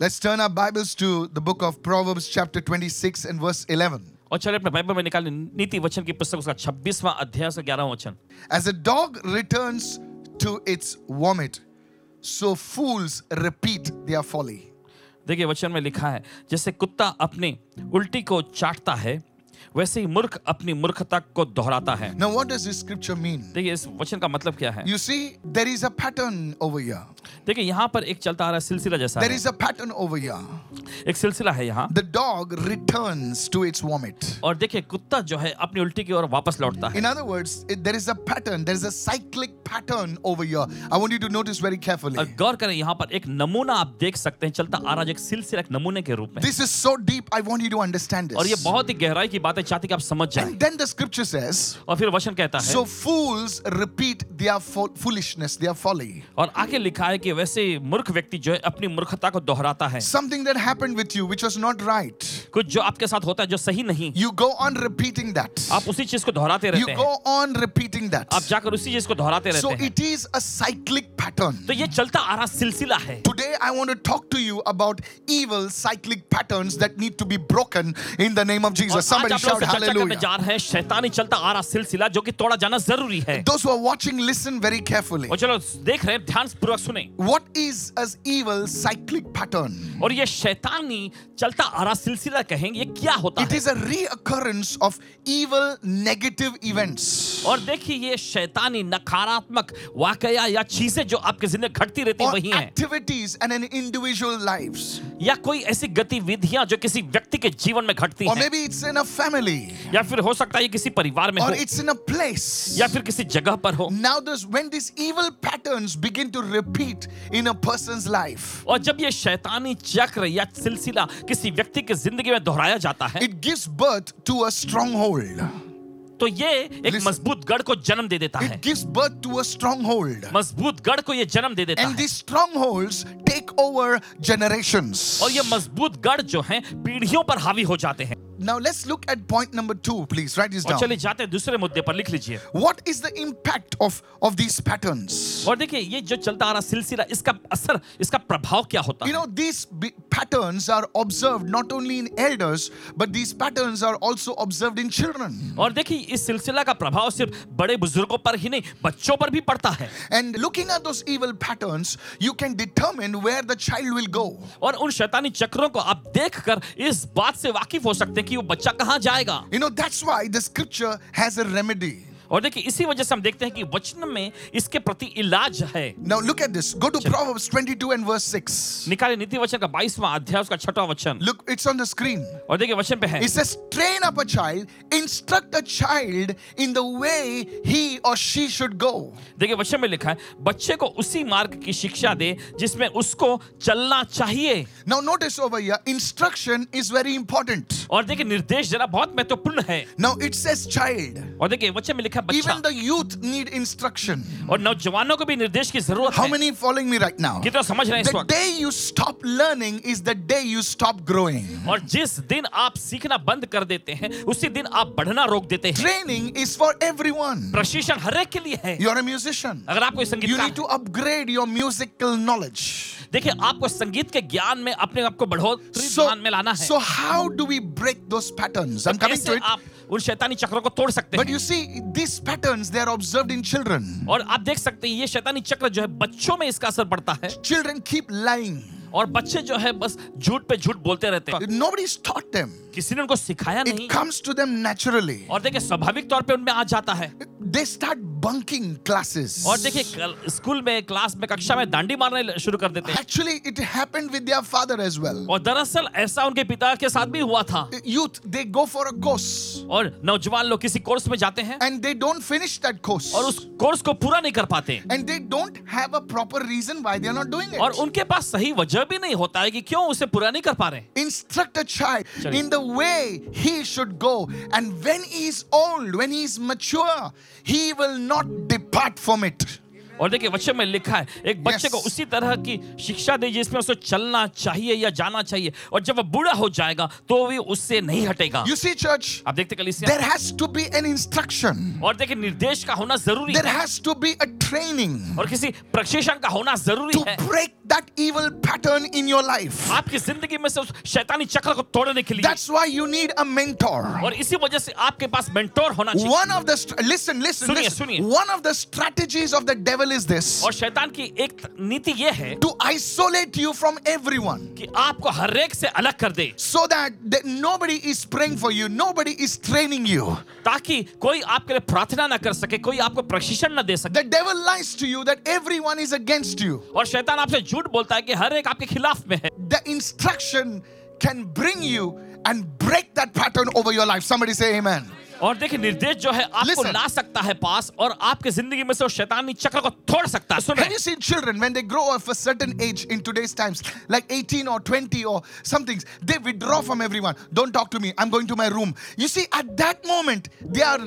Let's turn our Bibles to the book of Proverbs, chapter 26 and verse 11. और चलिए अपने Bible में निकालें नीति वचन की पुस्तक उसका 26वां अध्याय उसका 11वां वचन As a dog returns to its vomit, so fools repeat their folly. देखिए वचन में लिखा है जैसे कुत्ता अपनी उल्टी को चाटता है वैसे ही मूर्ख अपनी मूर्खता को दोहराता है Now, what does this scripture mean? देखिए इस वचन का मतलब क्या है You see, there is a pattern over here. देखिए यहाँ पर एक चलता आ रहा सिलसिला जैसा There is a pattern over here. एक सिलसिला है यहाँ The dog returns to its vomit. और देखिए कुत्ता जो है अपनी उल्टी की ओर वापस लौटता है In other words, it, there is a pattern, there is a cyclic pattern over here. I want you to notice very carefully. और गौर करें यहाँ पर एक नमूना आप देख सकते हैं चलता आ रहा है एक सिलसिला एक नमूने के रूप में This is so deep, I want you to understand this. और ये बहुत ही गहराई की बात है चाहती कि आप समझ जाएँ And then the scripture says, और फिर वचन कहता है So fools repeat their foolishness, their folly. और आगे लिखा है कि वैसे मूर्ख व्यक्ति जो है अपनी मूर्खता को दोहराता है। Something that happened with you which was not right कुछ जो आपके साथ होता है जो सही नहीं। You go on repeating that आप उसी चीज़ को दोहराते रहते हैं। You go on repeating that आप जाकर उसी चीज़ को दोहराते रहते हैं। So it is a cyclic pattern तो ये चलता आ रहा सिलसिला है। Today I want to talk to you about evil cyclic patterns that need to be broken in the name of Jesus somebody shout hallelujah जा रहे हैं शैतानी चलता आ रहा सिलसिला जो कि तोड़ा जाना ज़रूरी है। दोस्तों वाचिंग लिसन वेरी केयरफुली और चलो देख रहे हैं ध्यान पूर्वक सुने। में। What is a evil cyclic pattern और ये शैतानी चलता आ रहा सिलसिला कहेंगे ये क्या होता it is a recurrence of evil negative events और देखिए ये शैतानी नकारात्मक वाकया या चीज़ें जो आपके ज़िंदगी घटती रहती और वही हैं। Activities and in individual lives या कोई ऐसी गतिविधियाँ जो किसी व्यक्ति के जीवन में घटती हैं। Maybe it's in a family या फिर हो सकता है किसी परिवार में और इट्स इन अ प्लेस या फिर किसी जगह पर हो। Now this when this evil patterns begin to repeat in a person's life, और जब ये शैतानी चक्र या सिलसिला किसी व्यक्ति की ज़िंदगी में दोहराया जाता है it gives birth to a stronghold. तो ये एक मज़बूत गढ़ को जन्म दे देता है gives birth to a stronghold. मज़बूत गढ़ को ये जन्म दे देता And है these strongholds take over generations. और ये मज़बूत गढ़ जो हैं पीढ़ियों पर हावी हो जाते हैं Now, let's look at point number two, please. Write this और down. चलिए जाते हैं दूसरे मुद्दे पर लिख लीजिए What is the impact of, of these patterns? और देखिए ये जो चलता आ रहा सिलसिला इसका असर इसका प्रभाव क्या होता You है know, these be- patterns are observed not only in elders, but these patterns are also observed in children. और देखिए इस सिलसिला का प्रभाव सिर्फ बड़े बुजुर्गों पर ही नहीं बच्चों पर भी पड़ता है And looking at those evil patterns, you can determine where the child will go. और उन शैतानी चक्रों को आप देखकर इस बात से वाकिफ हो सकते हैं कि वो बच्चा कहाँ जाएगा You know, that's why the scripture has a remedy. और देखिए इसी वजह से हम देखते हैं कि वचन में इसके प्रति इलाज है। Now look at this go to Proverbs 22 and verse 6 निकाले नीति वचन का 22वां अध्याय उसका छठा वचन। Look it's on the screen और देखिए वचन पे है। It says train up a child instruct a child in the way he और शी शुड गो देखिए वचन में लिखा है बच्चे को उसी मार्ग की शिक्षा दे जिसमें उसको चलना चाहिए। Now notice over here instruction is very important और देखिए निर्देश जरा बहुत महत्वपूर्ण है। नाउ इट सेस चाइल्ड और देखिए वचन में लिखा अच्छा। बच्चा even the youth need instruction और नौजवानों को भी निर्देश की ज़रूरत how many following me right now कितना समझ रहे हैं इस वक्त? Day you stop learning is the day you stop growing और जिस दिन आप सीखना बंद कर देते हैं उसी दिन आप बढ़ना रोक देते हैं। ट्रेनिंग इज़ फॉर एवरीवन प्रशिक्षण हर एक के लिए है। यू आर अ म्यूजिशियन अगर आप कोई संगीत you need to upgrade your musical knowledge देखिए आपको संगीत के ज्ञान में अपने आप को बढ़ोतरी so, में लाना है। So how do we break those patterns I am coming to it उन शैतानी चक्रों को तोड़ सकते हैं। और आप देख सकते हैं ये शैतानी चक्र जो है बच्चों में इसका असर पड़ता है। चिल्ड्रन कीप लाइंग और बच्चे जो है बस झूठ पे झूठ बोलते रहते हैं Nobody's taught them. किसी ने उनको सिखाया नहीं It comes to them naturally. और देखिए स्वाभाविक तौर पे उनमें आ जाता है They start bunking classes. और देखिए स्कूल में क्लास में कक्षा में दांडी मारने शुरू कर देते हैं Actually, it happened with their father as well. और दरअसल ऐसा उनके पिता के साथ भी हुआ था Youth, they go for a course और नौजवान लोग किसी कोर्स में जाते हैं and they don't finish that course. और उस कोर्स को पूरा नहीं कर पाते And they don't have a proper reason why they are not doing it और उनके पास सही वजह जब भी नहीं होता है कि क्यों उसे पूरा नहीं कर पा रहे। Instruct a in the way he should go and when is old when is mature he will not depart from it और देखिए वचन में लिखा है एक बच्चे yes. को उसी तरह की शिक्षा दे जिसमें उसे चलना चाहिए या जाना चाहिए। और जब वह बूढ़ा हो जाएगा तो भी उससे नहीं हटेगा। यू सी चर्च आप देखते there has to be an instruction और देखिए निर्देश का होना ज़रूरी there has to be a training और किसी प्रशिक्षण का होना ज़रूरी to है। Break that evil pattern in your life आपकी ज़िंदगी में से उस शैतानी चक्र को तोड़ने के लिए। That's why you need a mentor और इसी वजह से आपके पास मेंटोर होना चाहिए। One of the listen listen one of the strategies of the devil is this और शैतान की एक नीति ये है to isolate you from everyone कि आपको हर एक से अलग कर दे so that, that nobody is praying for you, nobody is training you. ताकि कोई आपके लिए प्रार्थना ना कर सके कोई आपको प्रशिक्षण ना दे सके The devil lies to you that everyone is against you. और शैतान आपसे झूठ बोलता है कि हर एक आपके खिलाफ में है The instruction can bring you and break that pattern over your life. Somebody say amen. और देखिए निर्देश जो है आपको Listen. ला सकता है पास और आपके ज़िंदगी में से उस शैतानी चक्र को तोड़ सकता है। सुनो you see children when they grow up a certain age in today's times like 18 और 20 और somethings they withdraw from everyone don't talk to me I am going to my room you see at that moment they are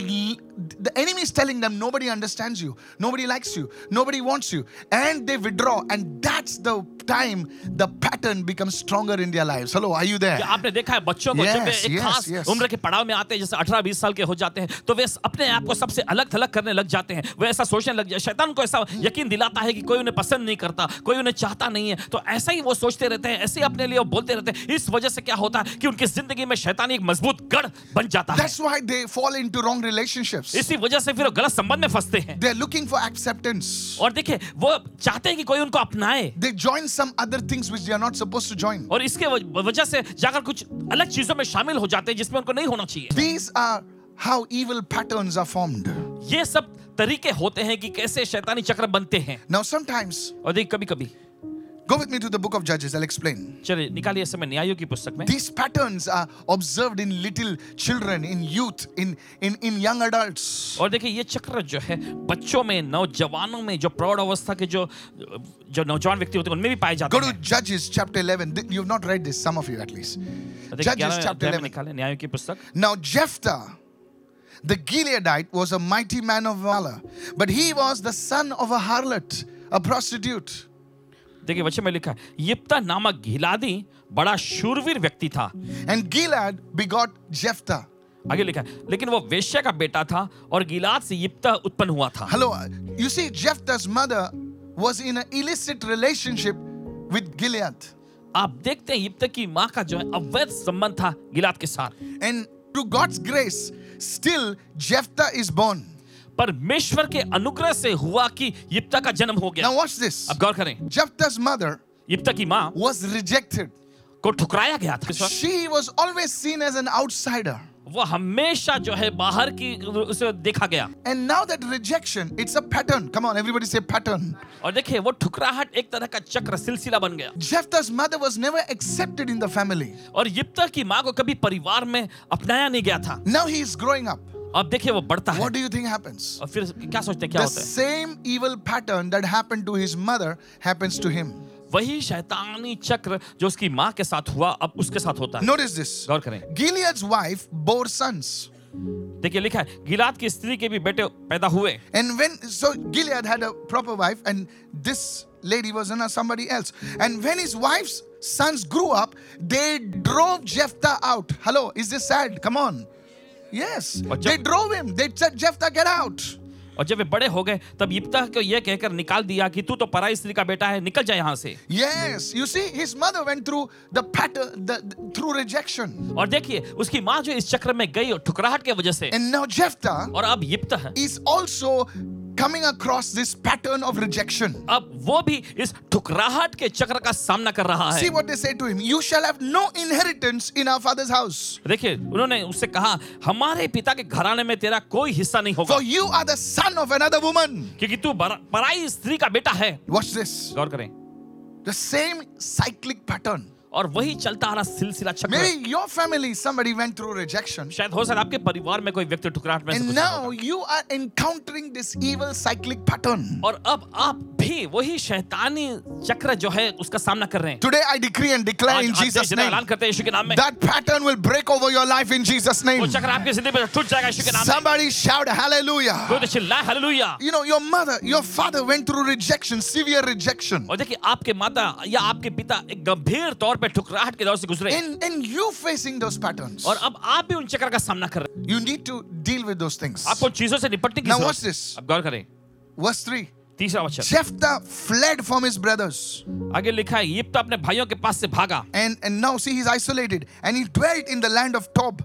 the enemy is telling them nobody understands you, nobody likes you, nobody wants you, and they withdraw. And that's the time the pattern becomes stronger in their lives. Hello, are you there? आपने देखा है बच्चों को जब वे Yes, एक yes, खास yes. उम्र के पड़ाव में आते हैं जैसे 18 20 साल के हो जाते हैं तो वे अपने आप को सबसे अलग थलग करने लग जाते हैं वे ऐसा सोचने लग जाए शैतान को ऐसा यकीन दिलाता है कि कोई उन्हें पसंद नहीं करता कोई उन्हें चाहता नहीं है तो ऐसा ही वो सोचते रहते हैं ऐसे ही अपने लिए वो बोलते रहते हैं इस वजह से क्या होता है कि उनकी ज़िंदगी में शैतानी एक मज़बूत गढ़ बन जाता है That's why they fall into wrong relationships. इसी वजह से फिर वो गलत संबंध में फंसते हैं They're looking for acceptance. और देखिए वो चाहते हैं कि कोई उनको अपनाए They join some other things which they are not supposed to join. और इसके वजह से जाकर कुछ अलग चीज़ों में शामिल हो जाते हैं जिसमें उनको नहीं होना चाहिए These are how evil patterns are formed. ये सब तरीके होते हैं कि कैसे शैतानी चक्र बनते हैं Now, sometimes, और देखिए कभी कभी go with me to the book of Judges, I'll explain. चलिए निकालिए समय न्यायों की पुस्तक में These patterns are observed in little children, in youth, in, in, in young adults. और देखिए ये चक्र जो है बच्चों में नौजवानों में जो प्रौढ़ अवस्था के जो जो नौजवान व्यक्ति होते हैं उनमें भी पाए जाते Go to हैं Judges chapter 11. Th- You've not read this, some of you at least. तो देखिए Judges 11वें chapter अध्याय में 11. निकालें न्यायों की पुस्तक Now, Jephthah, the Gileadite, was a mighty man of valor, but he was the son of a harlot, a prostitute. देखिए वचन में लिखा है यिप्ता नामक गिलादी बड़ा शूरवीर व्यक्ति था। एंड गिलाद बिगॉट जेफ्ता आगे लिखा है लेकिन वो वेश्य का बेटा था और गिलाद से यिप्ता उत्पन्न हुआ था। Hello you see Jephthah's mother was in a illicit relationship with Gilead आप देखते हैं यिप्ता की माँ का जो है अवैध संबंध था गिलाद के साथ। And to God's grace still Jephthah is born परमेश्वर के अनुग्रह से हुआ कि यिप्ता का जन्म हो गया Now, watch this. अब गौर करें Jephthah's mother यिप्ता की माँ was rejected. को ठुकराया गया था She was always seen as an outsider. वो हमेशा जो है बाहर की उसे देखा गया And now that rejection, it's a pattern. Come on, everybody say pattern. और देखिए वो ठुकराहट एक तरह का चक्र सिलसिला बन गया Jephthah's mother was never accepted in the family. और यिप्ता की माँ को कभी परिवार में अपनाया नहीं गया था Now he is growing up. अब देखिए वो बढ़ता है What do you think happens? और फिर क्या सोचते हैं क्या The होता है The same evil pattern that happened to his mother happens to him. वही शैतानी चक्र जो उसकी माँ के साथ हुआ अब उसके साथ होता है Notice this. गौर करें Gilead's wife bore sons. देखिए लिखा है गिलाद की स्त्री के भी बेटे पैदा हुए And when, so Gilead had a proper wife, and this lady was in somebody else. And when his wife's sons grew up, they drove Jephthah out. Hello, is this sad? Come on. Yes. But They drove him. They said, Jephthah, get out. और जब वे बड़े हो गए तब यिप्ता को यह कहकर निकाल दिया कि तू तो पराई स्त्री का बेटा है निकल जा यहाँ से Yes. You see, his mother went through the pattern, the, the- through rejection. और देखिए उसकी माँ जो इस चक्र में गई और ठुकराहट के वजह से And now Jephthah और अब यिप्ता is also coming across this pattern of rejection. अब वो भी इस ठुकराहट के चक्र का सामना कर रहा है See what they say to him. You shall have no inheritance in our father's house. देखिए उन्होंने उससे कहा हमारे पिता के घराने में तेरा कोई हिस्सा नहीं होगा For you are the son of another woman. क्योंकि तू पराई स्त्री का बेटा है Watch this. गौर करें The same cyclic pattern. और वही चलता आ रहा सिलसिला चक्र। मेरी your family somebody went through rejection शायद हो सर आपके परिवार में कोई व्यक्ति ठुकराहट में now you are encountering this evil cyclic pattern और अब आप भी वही शैतानी चक्र जो है उसका सामना कर रहे हैं। Today I decree and declare in Jesus name ऐलान करते हैं यीशु के नाम में। That pattern will break over your life in Jesus name वो चक्र आपके ज़िंदगी पे टूट जाएगा यीशु के नाम में। Somebody shout hallelujah go to चिल्ला hallelujah you know your mother your father went through rejection severe rejection और देखिए आपके माता या आपके पिता एक गंभीर तौर पे ठुकराहट के दौर से गुजरे। In in you facing those patterns और अब आप भी उन चक्र का सामना कर रहे हैं। You need to deal with those things आपको चीज़ों से निपटने की ज़रूरत है। अब गौर करें। वर्स 3 तीसरा वचन। Jephthah fled from his brothers आगे लिखा है यिप्ता अपने भाइयों के पास से भागा। And and now see he is isolated and he dwelt in the land of Tob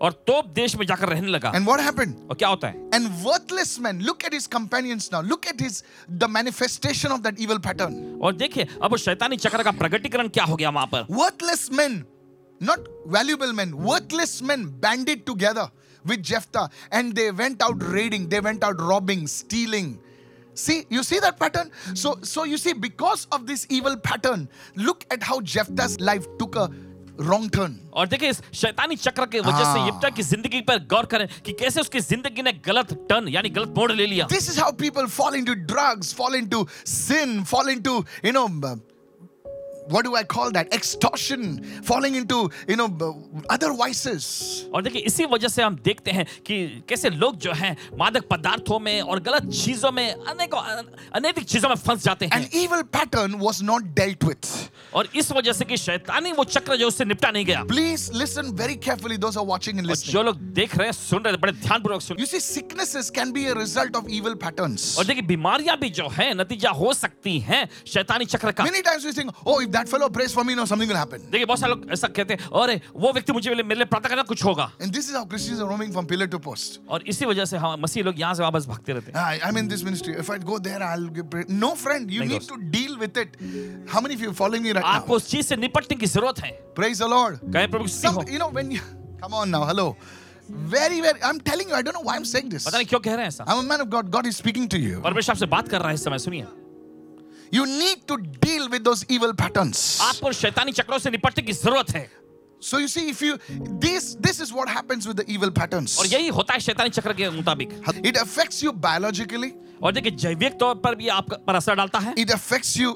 और तोप देश में जाकर रहने लगा। एंड व्हाट हैपेंड और क्या होता है? And worthless man look at his companions now look at his the manifestation of that evil pattern और देखिए अब शैतानी चक्र का प्रगटीकरण क्या हो गया वहाँ पर? Worthless man not valuable man worthless man banded together with Jephthah and they went out raiding they went out robbing stealing See, you see that pattern? So, so you see, because of this evil pattern, look at how Jephthah's life took a wrong turn. और देखिए इस शैतानी चक्र के वजह से हाँ। यिप्ता की ज़िंदगी पर गौर करें कि कैसे उसकी ज़िंदगी ने गलत टर्न यानी गलत मोड़ ले लिया This is how people fall into drugs, fall into sin, fall into, you know, uh, what do I call that? Extortion, falling into, you know, uh, other vices. और देखिए इसी वजह से हम देखते हैं कि कैसे लोग जो हैं मादक पदार्थों में और गलत चीज़ों में अनेकों अनैतिक चीज़ों में फंस जाते हैं An evil pattern was not dealt with. और इस वजह से कि शैतानी वो चक्र जो उससे निपटा नहीं गया Please listen very carefully, those are watching and listening. जो लोग देख रहे हैं सुन रहे हैं बड़े ध्यानपूर्वक सुन You see, sicknesses can be a result of evil patterns. और देखिए बीमारियाँ भी जो है नतीजा हो सकती हैं शैतानी चक्र का Many times we think, oh, if that fellow prays for me, no, something will happen. देखिए बहुत सारे लोग ऐसा कहते हैं अरे वो व्यक्ति मुझे मेरे लिए प्रार्थना करना कुछ होगा And this is how Christians are roaming from pillar to post. और इसी वजह से हम मसीह लोग यहाँ से वापस भागते रहते हैं I, I'm in this ministry. If I go there, I'll give prayer. No, friend, you नहीं, need दोस्त। to deal with it. How many of you are following me right आपको now? उस चीज से निपटने की जरूरत है Praise the Lord. कहे प्रभु की स्तुति Some, हो you know, when you come on now, hello. Very, very, I'm telling you, I don't know why I'm saying this. पता नहीं क्यों कह रहे हैं ऐसा I'm a man of God. God is speaking to you. परमेश्वर आपसे बात कर रहा है इस समय सुनिए You need to deal with those evil patterns. आपको उन शैतानी चक्रों से निपटने की जरूरत है So you see, if you this this is what happens with the evil patterns. और यही होता है शैतानी चक्र के मुताबिक It affects you biologically. और देखिए जैविक तौर पर भी आप पर असर डालता है It affects you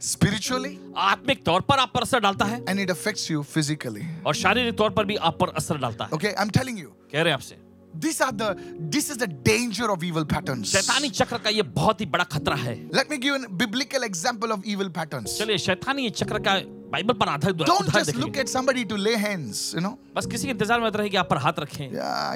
spiritually, आत्मिक तौर पर आप पर असर डालता है and it affects you physically. और शारीरिक तौर पर भी आप पर असर डालता है Okay, I'm telling you, कह रहे हैं आपसे these are the this is the danger of evil patterns. शैतानी चक्र का ये बहुत ही बड़ा खतरा है Let me give you a biblical example of evil patterns. चलिए शैतानी ये चक्र का बाइबल पर आधारित दुआ don't just look at somebody to lay hands you know बस किसी के इंतज़ार में मत रहे कि आप पर हाथ रखें।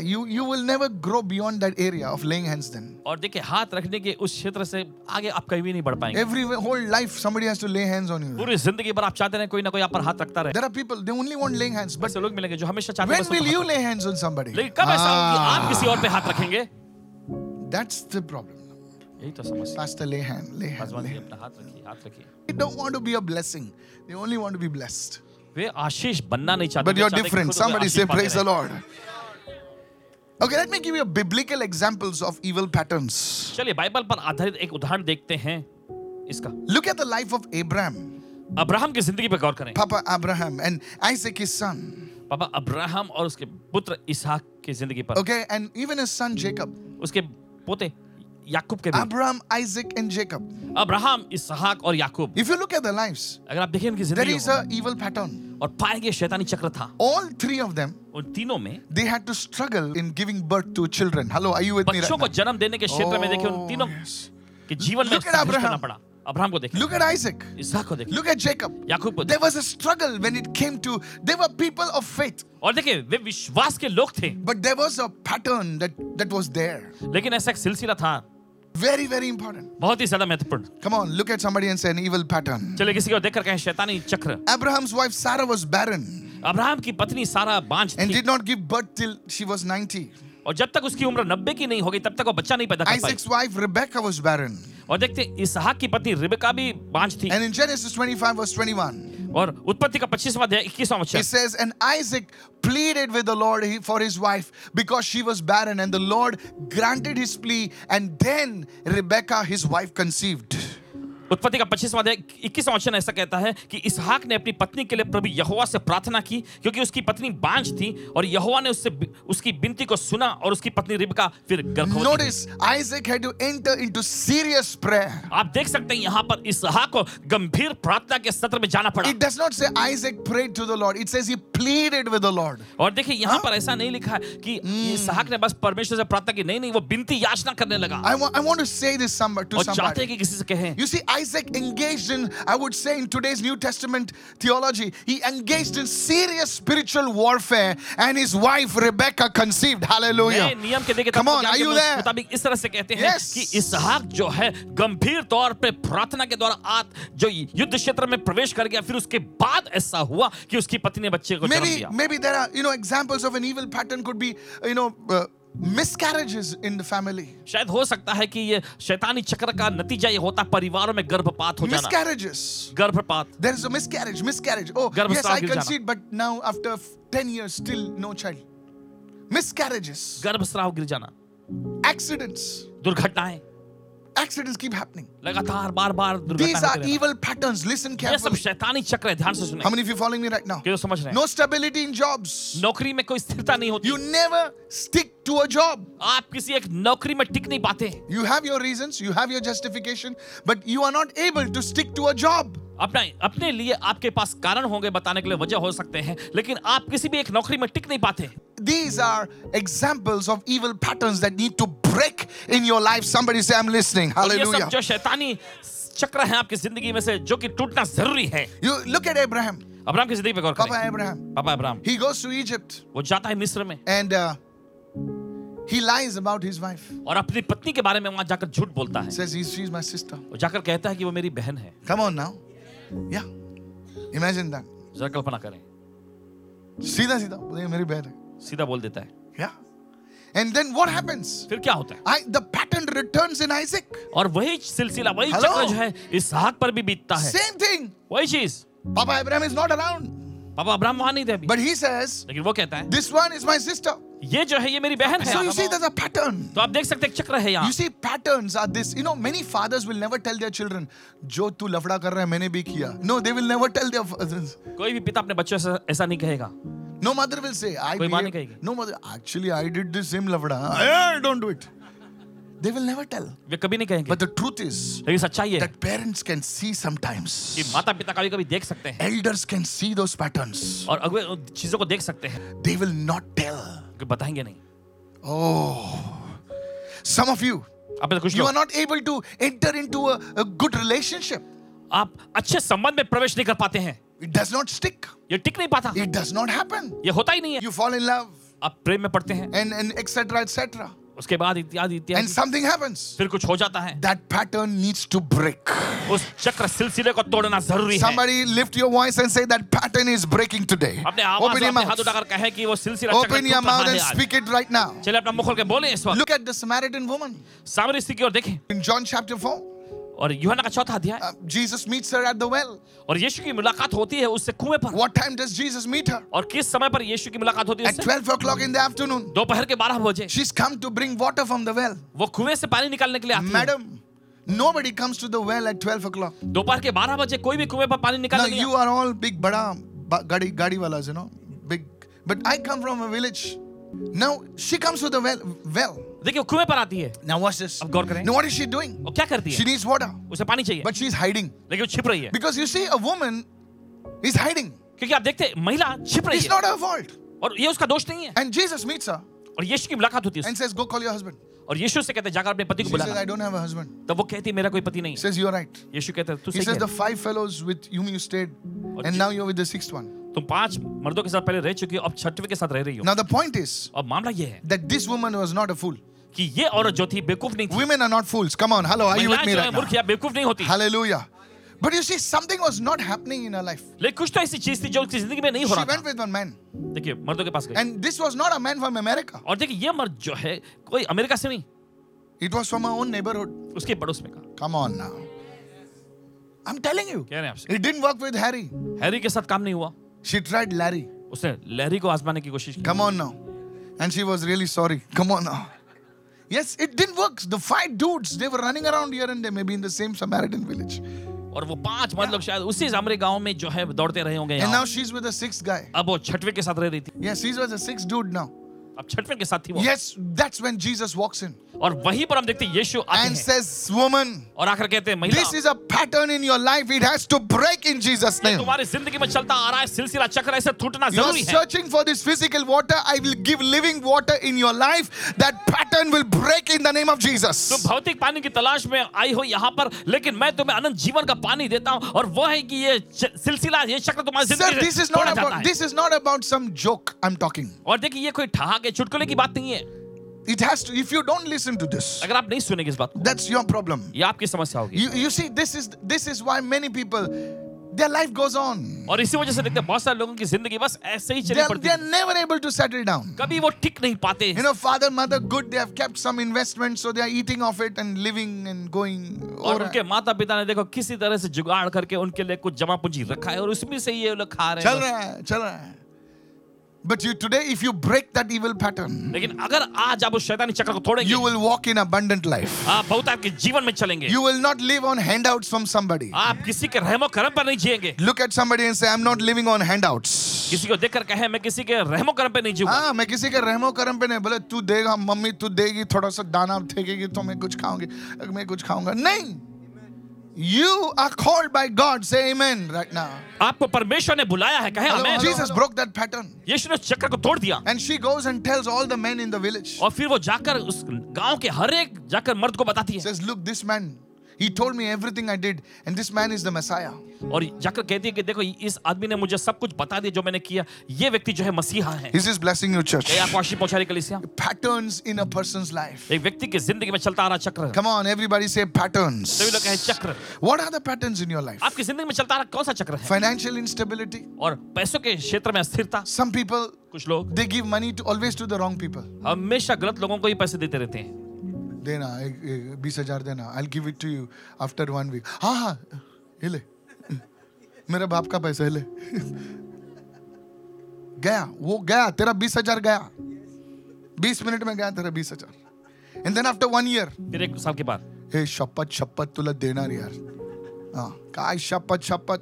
You you will never grow beyond that area of laying hands then और देखिए हाथ रखने के उस क्षेत्र से आगे आप कभी भी नहीं बढ़ पाएँगे। Every whole life somebody has to lay hands on you पूरी ज़िंदगी भर आप चाहते रहे कोई ना कोई आप पर हाथ रखता रहे। There are people they only want laying hands but लोग मिलेंगे जो हमेशा चाहते हैं when will you lay hands on somebody लेकिन कब ऐसा होगा कि आप किसी और पे हाथ रखेंगे? दैट्स द प्रॉब्लम यही तो समस्या पास्टर ले हैंड ले हैंड पास्टर जी अपना हाथ रखिए हाथ रखिए। They don't want to be a blessing they only want to be blessed वे आशीष बनना नहीं चाहते but you are different somebody say praise the Lord okay let me give you a biblical examples of evil patterns चलिए Bible पर आधारित एक उदाहरण देखते हैं इसका। Look at the life of Abraham Abraham की ज़िंदगी पर गौर करें। Papa Abraham and Isaac his son papa Abraham और उसके पुत्र इसहाक की ज़िंदगी पर। Okay and even his son Jacob उसके पोते याकूब के Abraham Isaac and Jacob Abraham इसहाक और याकूब। If you look at the lives अगर आप देखें उनकी ज़िंदगी there is a evil pattern और पाएँगे शैतानी चक्र था। ऑल थ्री ऑफ़ देम उन तीनों में they had to struggle in giving birth to children hello are you with me बच्चों को जन्म देने के क्षेत्र में देखें उन तीनों के जीवन में अब्राहम पड़ा। अब्राहम को देखिए लुक एट आइजक इसहाक को देखिए लुक एट जेकब याकूब को there was a struggle when it came to there were people of faith और देखिए वे विश्वास के लोग थे। But there was a pattern that that was there लेकिन ऐसा एक सिलसिला था। Very, very important. बहुत ही ज़्यादा महत्वपूर्ण Come on, look at somebody and say an evil pattern. चलिए किसी को देखकर कहें शैतानी चक्र Abraham's wife Sarah was barren Abraham की पत्नी सारा बांझ and थी did not give birth till she was 90. और जब तक उसकी उम्र नब्बे की नहीं होगी तब तक वो बच्चा नहीं पैदा कर पाई Isaac's wife Rebecca was barren. और देखते इसहाक की पत्नी रिबेका भी बांझ थी And in Genesis 25, verse 21, और उत्पत्ति का 25वां अध्याय 21वां it वचन says, And Isaac pleaded with the Lord he- for his wife because she was barren, and the Lord granted his plea, and then Rebecca, his wife, conceived. उत्पत्ति का पच्चीसवां अध्याय इक्कीसवां वचन ऐसा कहता है कि इसहाक ने अपनी पत्नी के लिए प्रभु यहोवा से प्रार्थना की क्योंकि उसकी पत्नी बांझ थी और यहोवा ने उससे उसकी विनती को सुना और उसकी पत्नी रिबका फिर had to enter into आप देख सकते हैं यहाँ पर इसहाक को गंभीर प्रार्थना के सत्र में जाना पड़ा। It does not say Isaac prayed to the Lord. It says he pleaded with the Lord. और देखिए यहाँ पर ऐसा नहीं लिखा है कि इसहाक ने बस परमेश्वर से प्रार्थना की। नहीं नहीं वो विनती याचना करने लगा। I want, I want to say this somebody, और चाहते हैं कि किसी से कहें। You see, Isaac engaged in, I would say, in today's New Testament theology, he engaged in serious spiritual warfare, and his wife Rebecca conceived. Hallelujah. नए नियम के देखिए Come तत्व on, ज्ञान are के you मुत- there? मुताबिक इस तरह से कहते हैं Yes. कि इसहाक जो है गंभीर तौर पे प्रार्थना के द्वारा आत जो युद्ध क्षेत्र में प्रवेश कर गया फिर उसके बाद ऐसा हुआ कि उसकी पत्नी ने बच्चे को जन्म Maybe, दिया maybe there are, you know, examples of an evil pattern could be, you know, uh, miscarriages in the family. शायद हो सकता है कि ये शैतानी चक्र का नतीजा ये होता है परिवारों में गर्भपात हो जाना Miscarriages. गर्भपात There is a miscarriage, miscarriage. Oh, yes, गर्भस्राव I गिर जाना। conceived, but now after 10 years, still no child. Miscarriages, गर्भस्राव गिर जाना accidents. दुर्घटनाएँ Accidents keep happening. लगातार बार बार These are evil patterns. Listen carefully. ये सब शैतानी चक्र है ध्यान से सुने How many of you following me right now? क्यों समझ रहे हैं No stability in jobs. नौकरी में कोई स्थिरता नहीं होती You never stick to a job आप किसी एक नौकरी में टिक नहीं पाते you have your reason you have your justification but you are not able to stick to a job अपना अपने लिए आपके पास कारण होंगे बताने के लिए वजह हो सकते हैं लेकिन आप किसी भी एक नौकरी में टिक नहीं पाते these are examples of evil pattern need to break in your life somebody जो शैतानी चक्र है आपकी ज़िंदगी में से जो कि टूटना ज़रूरी है। You look at Abraham Abraham की ज़िंदगी पे गौर करें। पापा अब्राहम पापा Abraham. He goes to Egypt वो जाता है मिस्र में। And uh, he lies about his wife. और अपनी पत्नी के बारे में वहाँ जाकर झूठ बोलता है Says he's, she's my sister. वो जाकर कहता है कि वो मेरी बहन है Come on now. Yeah. Imagine that. जरा कल्पना करें सीधा सीधा बोले, मेरी बहन है. सीधा बोल देता है Yeah. And then what happens? फिर क्या होता है I, the pattern returns in Isaac. और वही सिलसिला वही चक्र जो है इसहाक पर भी बीतता है Same thing. वही चीज़ Papa Abraham is not around. Papa Abraham वहाँ नहीं थे अभी। But he लेकिन वो कहता है this one is my sister ये जो है ये मेरी बहन so है see, a pattern. तो आप देख सकते चक्र है you see patterns are this you know many fathers will never tell their children जो तू लफड़ा कर रहा है मैंने भी किया. No they will never tell their fathers कोई भी पिता अपने बच्चों से ऐसा नहीं कहेगा। नो मदर विल से आई कोई माँ नहीं कहेगी। No mother actually I did the same लफड़ा. I don't do it They will never tell. वे कभी नहीं कहेंगे But the truth is लेकिन सच्चाई है that parents can see कि sometimes. माता पिता कभी कभी देख सकते हैं Elders can see those patterns. और उन चीज़ों को देख सकते हैं They will not tell. कि बताएँगे नहीं Oh. Some of you, आप में कुछ you are not able to enter into a, a good relationship. आप अच्छे संबंध में प्रवेश नहीं कर पाते हैं It does not stick. ये टिक नहीं पाता It does not happen. ये होता ही नहीं है You fall in love आप प्रेम में पड़ते हैं and, and etc. etc. उसके बाद इत्यादि इत्यादि। एंड समथिंग हैपेंस फिर कुछ हो जाता है। That pattern needs to break उस चक्र सिलसिले को तोड़ना ज़रूरी है। Somebody lift your voice and say that pattern is breaking today. अपने आवाज़ में हाथ उठाकर कहे कि वो सिलसिला चक्र open your mouth and speak it right now चलिए अपना मुँह खोल के बोले इस वक्त। Look at the Samaritan woman सामरी स्थिति और देखें। इन जॉन चैप्टर 4 और योहना का चौथा अध्याय। Jesus meets her at the well और यीशु की मुलाकात होती है उससे कुएँ पर। What time does Jesus meet her और किस समय पर यीशु की मुलाकात होती है उससे? Eight 12 o'clock in the afternoon दोपहर के 12 बजे। She is come to bring water from the well वो कुएँ से पानी निकालने के लिए आती madam Nobody comes to the well at 12 o'clock. दोपहर के 12 बजे कोई भी कुएँ पर पानी निकालने नहीं आता. You are all big बड़ा गाड़ी गाड़ी वाला you know big but I come from a village now she comes to the well well देखिए वो कुएँ पर आती है Now watch this. अब गौर करें। Now what is she doing? वो क्या करती She है needs water, उसे पानी चाहिए but she's hiding लेकिन वो छिप रही है because you see a woman is hiding. क्योंकि आप देखते हैं महिला छिप रही It's है not her fault. और ये उसका दोष नहीं है And Jesus meets her और यीशु की मुलाकात होती है and says, "Go call your husband." और यीशु से कहते हैं जाकर अपने पति को She says, बुलाना "I don't have a husband." तब वो कहती है मेरा कोई पति नहीं He है says, "You're right." यीशु कहते हैं तू He सही says, कह "The five fellows with whom you stayed, and now you're with the sixth one." तुम पाँच मर्दों के साथ पहले रह चुकी हो अब छठवें के साथ रह रही हो Now the point is और मामला ये है that this woman was not a fool. कि ये औरत जो थी बेवकूफ़ नहीं थी Women are not fools. Come on, hello, are you with महिलाएँ me जो right है now? मूर्ख या बेवकूफ़ नहीं होती Hallelujah. But you see, something was not happening in her life. लेकिन कुछ तो ऐसी चीज़ थी जो उसकी ज़िंदगी में नहीं हो She रहा went था with one man, देखिए मर्दों के पास गई and this was not a man from America. और देखिए ये मर्द जो है कोई अमेरिका से नहीं It was from her own neighborhood. उसके पड़ोस में का Come on now. I'm telling you, कह रहे हैं आपसे it didn't work with Harry. Harry के साथ काम नहीं हुआ She tried Larry. उसने लहरी को आजमाने की कोशिश की Come on now. And she was really sorry. Come on now. Yes, it didn't work. The five dudes, they were running around here and there, maybe in the same Samaritan village. और वो पाँच मर्द लोग शायद उसी सामरे गाँव में जो है दौड़ते रहे होंगे And यहाँ। now she's with a sixth guy. अब वो छठवे के साथ रह रही थी Yes, she's with a sixth dude now. अब छठवें के साथ ही वो। Yes that's when Jesus walks in और वहीं पर हम देखते यीशु आते हैं। एंड सेज वुमन और आखिर कहते हैं महिला this is a pattern in your life it has to break in Jesus name तुम्हारी ज़िंदगी में चलता आ रहा है सिलसिला चक्र ऐसे टूटना ज़रूरी है। You are searching for this physical water I will give living water in your life that pattern will break in the name of Jesus तुम भौतिक पानी की तलाश में आई हो यहाँ पर लेकिन मैं तुम्हें अनंत जीवन का पानी देता हूँ और वो है कि ये सिलसिला ये चक्र तुम्हारी ज़िंदगी this is not this is not about some joke I am talking और देखिए ये कोई ठहाक के चुटकुले की बात नहीं है It has to, if you don't listen to this, अगर आप नहीं सुनेंगे इस बात को that's your problem. ये आपकी समस्या होगी You, you see, this is this is why many people their life goes on. और इसी वजह से देखते हैं बहुत सारे लोगों की ज़िंदगी बस ऐसे ही चली पड़ती है never able to settle down. कभी वो टिक नहीं पाते You know, father, mother, good, they have kept some investment, so they are eating off it and living and going. और उनके माता पिता ने देखो किसी तरह से जुगाड़ करके उनके लिए कुछ जमा पूंजी रखा है और उसमें से ये लोग खा रहे हैं. चल रहा है, चल रहा है. But you today, if you break that evil pattern, लेकिन अगर आज आप उस शैतानी चक्र को तोड़ेंगे you will walk in abundant life. आप बहुत आपके जीवन में चलेंगे You will not live on handouts from somebody. आप किसी के रहमो करम पर नहीं जिएँगे Look at somebody and say, I'm not living on handouts. किसी को देखकर कहे मैं किसी के रहमो करम पे नहीं जीऊँगा हाँ मैं किसी के रहमो करम पे नहीं बोले तू देगा मम्मी तू देगी थोड़ा सा दाना फेंकेगी तो मैं कुछ खाऊँगी मैं कुछ खाऊँगा नहीं You are called by God. Say amen right now. आपको परमेश्वर ने बुलाया है कहे हमें जीसस ब्रोक दैट पैटर्न यीशु ने चक्र को तोड़ दिया। And she goes and tells all the men in the village और फिर वो जाकर उस गाँव के हर एक जाकर मर्द को बताती है। Says look this man he told me everything I did, and this man is the Messiah. और जाकर कहती है कि देखो इस आदमी ने मुझे सब कुछ बता दिया जो मैंने किया ये व्यक्ति जो है मसीहा है This is blessing you, church. ये आपको आशीष पहुंचा रही कलीसिया Patterns in a person's life. एक व्यक्ति की जिंदगी में चलता आ रहा चक्र Come on, everybody say patterns. सभी लोग कहे चक्र What are the patterns in your life? आपकी जिंदगी में चलता आ रहा कौन सा चक्र है Financial instability. और पैसों के क्षेत्र में अस्थिरता Some people कुछ लोग they give money to always to the wrong people. हमेशा गलत लोगों को ही पैसे देते रहते हैं देना एक- एक- बीस हज़ार देना। I give it to you after one week हाँ हाँ ये ले। मेरे बाप का पैसा ले। गया वो गया तेरा बीस हज़ार गया। बीस मिनट में गया तेरा बीस हज़ार। And then after one year फिर एक साल के बाद। हे शपथ शपथ तुला देणार यार। हाँ काय शपथ शपथ?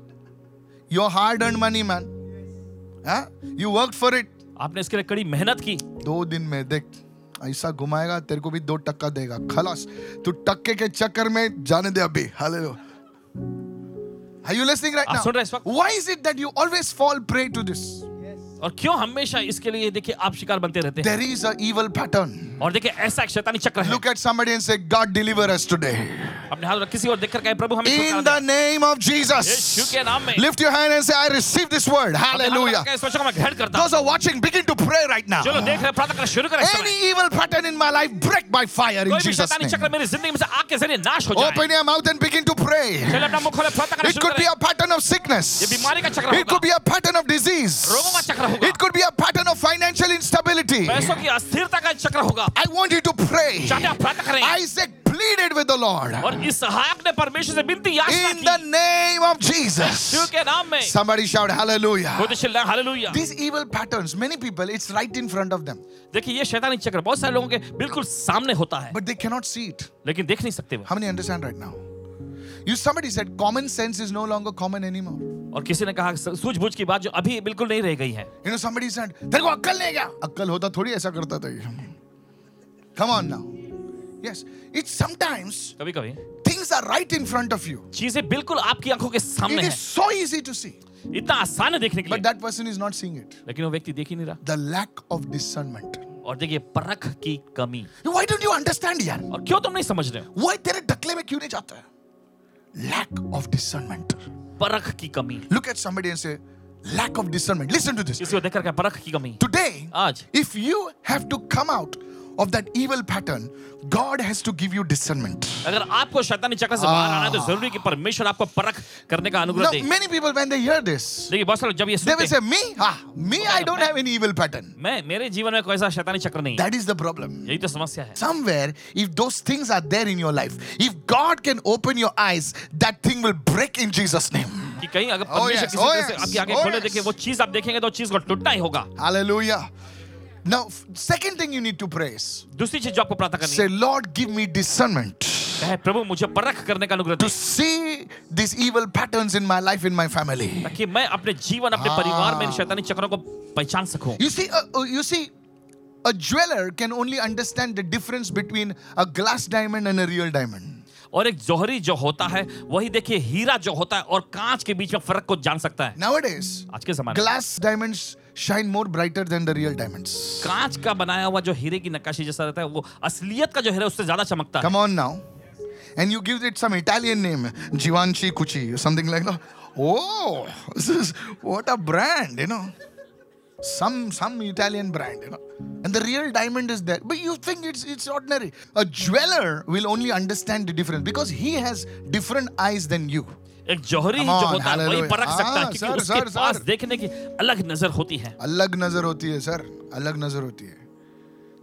Your hard earn money man हाँ यू वर्क फॉर इट आपने इसके लिए कड़ी मेहनत की। दो दिन में देख। ऐसा घुमाएगा तेरे को भी दो टक्का देगा खलास तू टक्के के चक्कर में जाने दे अभी hallelujah Are you listening right now? हैं? Why is it that you always fall prey to this? और क्यों हमेशा इसके लिए देखिए आप शिकार बनते रहते हैं। There is a evil pattern और देखिए ऐसा एक शैतानी चक्र है। Look at somebody and say God deliver us today अपने हाथ किसी और देखकर कहे प्रभु हमें in the. Name of Jesus यीशु के नाम में। Lift your hand and say I receive this word hallelujah सोचो मैं हेड करता हूँ। Those are watching begin to pray right now चलो देख रहे प्रार्थना करना शुरू करें any evil pattern in my life break by fire in Jesus name चक्र मेरी ज़िंदगी में से आग के ज़रिए नाश हो जाए। Open your mouth and begin to pray चलो अपना मुँह खोले प्रार्थना करना शुरू करें it could be a pattern of sickness ये बीमारी का चक्र होगा it could be a pattern of disease रोगों का चक्र होगा It could be a pattern of financial instability. पैसों की अस्थिरता का चक्र होगा I want you to pray. चाहते आप प्रार्थना करें Isaac pleaded with the Lord. और इसहाक ने परमेश्वर से विनती याचना In the की name of यीशु Jesus. के नाम में Somebody shout hallelujah. खुद चिल्लाएं hallelujah These evil patterns, many people, it's right in front of them, देखिए ये शैतानी चक्र बहुत सारे लोगों के बिल्कुल सामने होता है but they cannot see it. लेकिन देख नहीं सकते वो How many understand right now? You somebody said common sense is no longer common anymore. और किसी ने कहा सूझबूझ की बात जो अभी बिल्कुल नहीं रह गई है You know, somebody said, तेरे को अक्कल नहीं क्या? अक्कल होता थोड़ी ऐसा करता था ये. Come on now. Yes, it's sometimes कभी कभी things are right in front of you. चीज़ें बिल्कुल आपकी आँखों के सामने हैं. It is so easy to see, इतना आसान है देखने के लिए. but that person is not seeing it. लेकिन वो व्यक्ति देख ही नहीं रहा The lack of discernment. और देखिए परख की कमी Why don't you understand यार? और क्यों तुम नहीं समझ रहे हो Why तेरे ढकले में क्यों नहीं जाता है? Lack of discernment. परख की कमी Look at somebody and say, lack of discernment. Listen to this. किसी को देखकर क्या परख की कमी Today, आज if you have to come out of that evil pattern, God has to give you discernment. अगर आपको शैतानी चक्र से बाहर आना है तो जरूरी है कि परमेश्वर आपको परख करने का अनुग्रह Now, they many people, when they hear this, देखिए बहुत सारे लोग जब ये they सुनते will say, Me? Ah, me, I don't have any evil pattern. हैं, मैं मेरे जीवन में कोई ऐसा शैतानी चक्र नहीं है That is the problem. यही तो समस्या है Somewhere, if those things are there in your life, if God can open your eyes, that thing will break in Jesus' name. कि कहीं अगर Oh, परमेश्वर yes, किसी oh, तरह से yes, आपकी आंखें oh, खोले yes. देखिए वो चीज आप देखेंगे तो चीज को टूटना ही होगा Hallelujah. Now, second thing you need to pray is दूसरी चीज़ जो आपको प्रार्थना करनी say, Lord, give me discernment कहे प्रभु मुझे परख करने का अनुग्रह to see these evil patterns in my life, in my family. ताकि मैं अपने जीवन अपने हाँ। परिवार में इन शैतानी चक्रों को पहचान सकूँ You see, uh, uh, you see, a jeweler can only understand the difference between a glass diamond and a real diamond. और एक जौहरी जो होता है वही देखिए हीरा जो होता है और कांच के बीच में फ़र्क को जान सकता है Nowadays, आज के जमाने में glass diamonds shine more brighter than the real diamonds. कांच का बनाया हुआ जो हीरे की नक्काशी जैसा रहता है वो असलियत का जो हीरा है, उससे ज्यादा चमकता है Come on now. And you give it some Italian name, Givenchy Cucci, or something like that. Oh, this is what a brand, you know. Some some Italian brand, you know. And the real diamond is there. But you think it's it's ordinary. A jeweler will only understand the difference because he has different eyes than you. एक जौहरी जो होता है वही परख सकता है हाँ, क्योंकि उसके पास. देखने की अलग नज़र होती है। अलग नज़र होती है सर अलग नज़र होती है।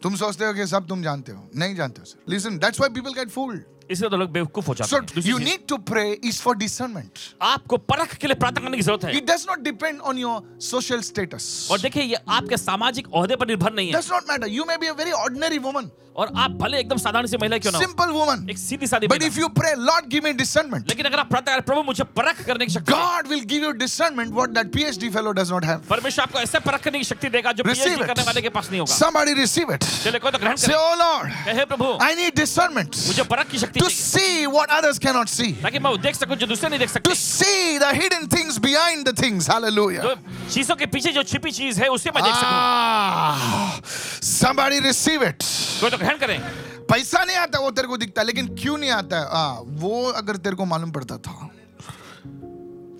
तुम सोचते हो कि सब तुम जानते हो। नहीं जानते हो sir listen that's why people get fooled इसलिए तो लोग बेवकूफ़ हो जाते सो हैं you need to pray is for discernment आपको परख के लिए प्रार्थना करने की ज़रूरत है It does not depend on your social status. और देखिए ये आपके सामाजिक ओहदे पर निर्भर नहीं है Does not matter. You may be a very ordinary woman, और आप भले एकदम साधारण सी महिला क्यों ना हो, simple woman. एक सीधी सादी महिला if you pray, Lord, give me discernment. लेकिन अगर आप प्रार्थना करें प्रभु मुझे परख करने की शक्ति दे। God will give you discernment what that PhD fellow does not have. परमेश्वर आपको ऐसे परख करने की शक्ति देगा जो पीएचडी. करने वाले के पास नहीं होगा Somebody receive it. चले कोई तो ग्रहण करे Oh Lord, कहे प्रभु I need discernment मुझे परख की शक्ति to see what others cannot see, ताकि मैं देख सकूँ जो दूसरे नहीं देख सकते to see the hidden things behind the things. Hallelujah. जो चीज़ों के पीछे जो छिपी चीज़ है उसे मैं देख सकूँ Ah, somebody receive it. कोई तो ग्रहण करें पैसा नहीं आता वो तेरे को दिखता लेकिन क्यों नहीं आता है आ, वो अगर तेरे को मालूम पड़ता था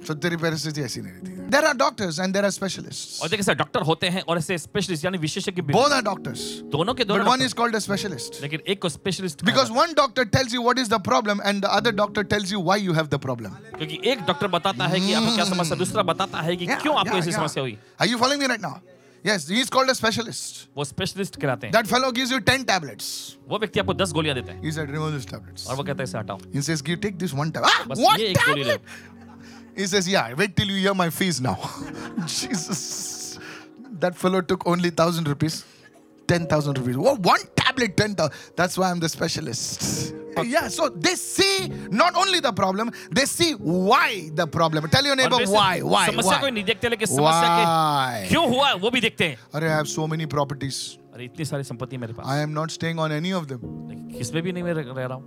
तो तेरी परिस्थिति ऐसी नहीं रहती there are doctors and there are specialist और देखिए सर डॉक्टर होते हैं और ऐसे स्पेशलिस्ट यानी विशेषज्ञ भी बोथ आर डॉक्टर्स दोनों के दोनों one doctor. Is called a specialist लेकिन एक को specialist because one doctor tells you what is the problem and the other doctor tells you why you have the problem क्योंकि एक डॉक्टर बताता है कि आपको क्या समस्या दूसरा बताता है कि क्यों आपको ऐसी समस्या हुई Are you following me right now? Yes, he called a specialist. वो स्पेशलिस्ट कहलाते हैं That fellow gives you 10 tablets. वो व्यक्ति आपको दस गोलियाँ देते हैं He said, remove these tablets. और वो कहता है इसे हटाओ He says, you take this one tablet. Ah, one tablet? He says, yeah, wait till you hear my fees now. Jesus. That fellow took only 1,000 rupees. 10,000 rupees. Whoa, one tablet, 10,000. That's why I'm the specialist. Yeah, so they see not only the problem, they see why the problem. Tell your और neighbor वे सिर्फ why, why, समस्या को why. नहीं देखते लेकिन समस्या के Why? क्यों हुआ है वो भी देखते हैं Arey, I have so many properties. अरे इतनी सारी संपत्ति मेरे पास I am not staying on any of them. लेकिन किसमें भी नहीं मैं रह रह रहा हूँ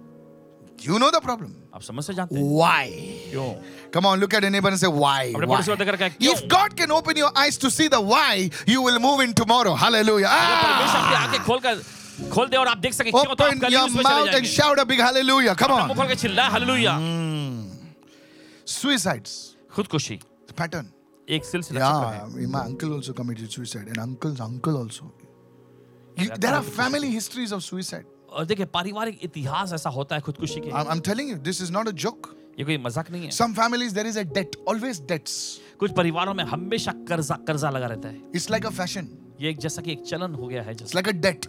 You know the problem. आप समझ से जानते हैं Why? क्यों Come on, look at your neighbor and say, why? अपने why? पड़ोसी को देखकर कहा, क्यों? If God can open your eyes to see the why, you will move in tomorrow. Hallelujah. अगर परमेश्वर आपकी Ah! आंखें खोल कर खोल दे और आप देख सके क्यों तो आप Open कल your उसमें चले mouth and जाएंगे shout a big hallelujah. Come मुंह on. खोल के चिल्ला हालेलुया Suicides. खुदकुशी Pattern. एक सिलसिला चक्र है Yeah, my uncle also committed suicide, and uncle's uncle also. You- there are family histories of suicide. और देखिए पारिवारिक इतिहास ऐसा होता है खुदकुशी के I am telling you this is not a joke ये कोई मज़ाक नहीं है। Some families there is a debt always debts कुछ परिवारों में हमेशा कर्जा कर्जा लगा रहता है। इट्स लाइक अ फ़ैशन ये एक जैसा कि एक चलन हो गया है just like a debt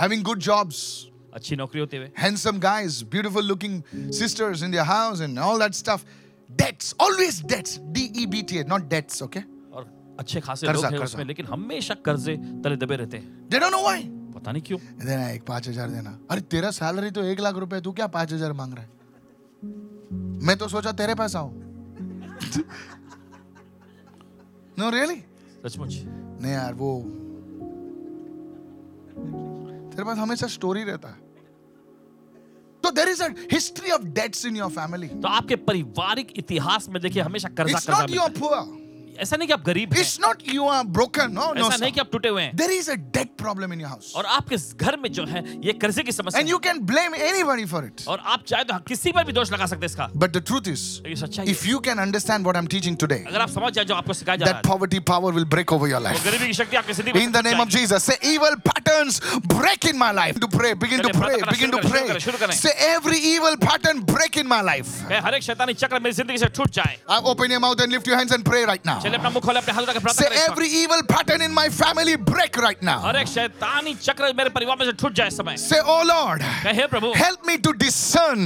having good jobs अच्छी नौकरी होते हुए। Handsome guys beautiful looking sisters in their house and all that stuff debts always debts D E B T not debts okay अच्छे खासे लोग हैं उसमें लेकिन हमेशा कर्जे तले दबे रहते हैं। दे डोंट नो व्हाई पता नहीं क्यों। देना एक पाँच हज़ार देना। अरे तेरा सैलरी तो एक लाख रुपए तू क्या पाँच हज़ार मांग रहा है? मैं तो सोचा तेरे पास आऊँ। नो रियली सचमुच। नहीं यार वो तेरे पास हमेशा स्टोरी रहता है। तो there is history of debts in your family तो आपके पारिवारिक इतिहास में देखिए हमेशा कर्जा कर्जा मिलता है। पुअर ऐसा नहीं कि आप गरीब हैं it's not you are broken no no ऐसा नहीं कि आप टूटे हुए हैं there is a debt problem in your house और आपके घर में जो है ये कर्जे की समस्या एंड है। You can blame anybody for it और आप चाहे तो किसी पर भी दोष लगा सकते हैं इसका बट द ट्रूथ इज लेकिन सच्चाई if you can understand what i'm teaching today अगर आप समझ जाए जो आपको सिखाया जा रहा that poverty power will break over your है life तो गरीबी की शक्ति आपकी जिंदगी में In the name of Jesus, say evil pattern patterns break in my life. To pray, begin to चलिए, pray, प्रार्थना begin to शुरू करें, pray. शुरू करें, शुरू करें। Say every evil pattern break in my life. कहे हर एक शैतानी चक्र मेरी जिंदगी से छूट जाए Uh, open your mouth and lift your hands and pray right now. चलिए अपना मुंह खोले अपने हाथ उठाकर प्रार्थना Say करें इस वक्त। every evil pattern in my family break right now. हर एक शैतानी चक्र मेरे परिवार में से छूट जाए इस समय Say, oh Lord, कहे "हे प्रभु help me to discern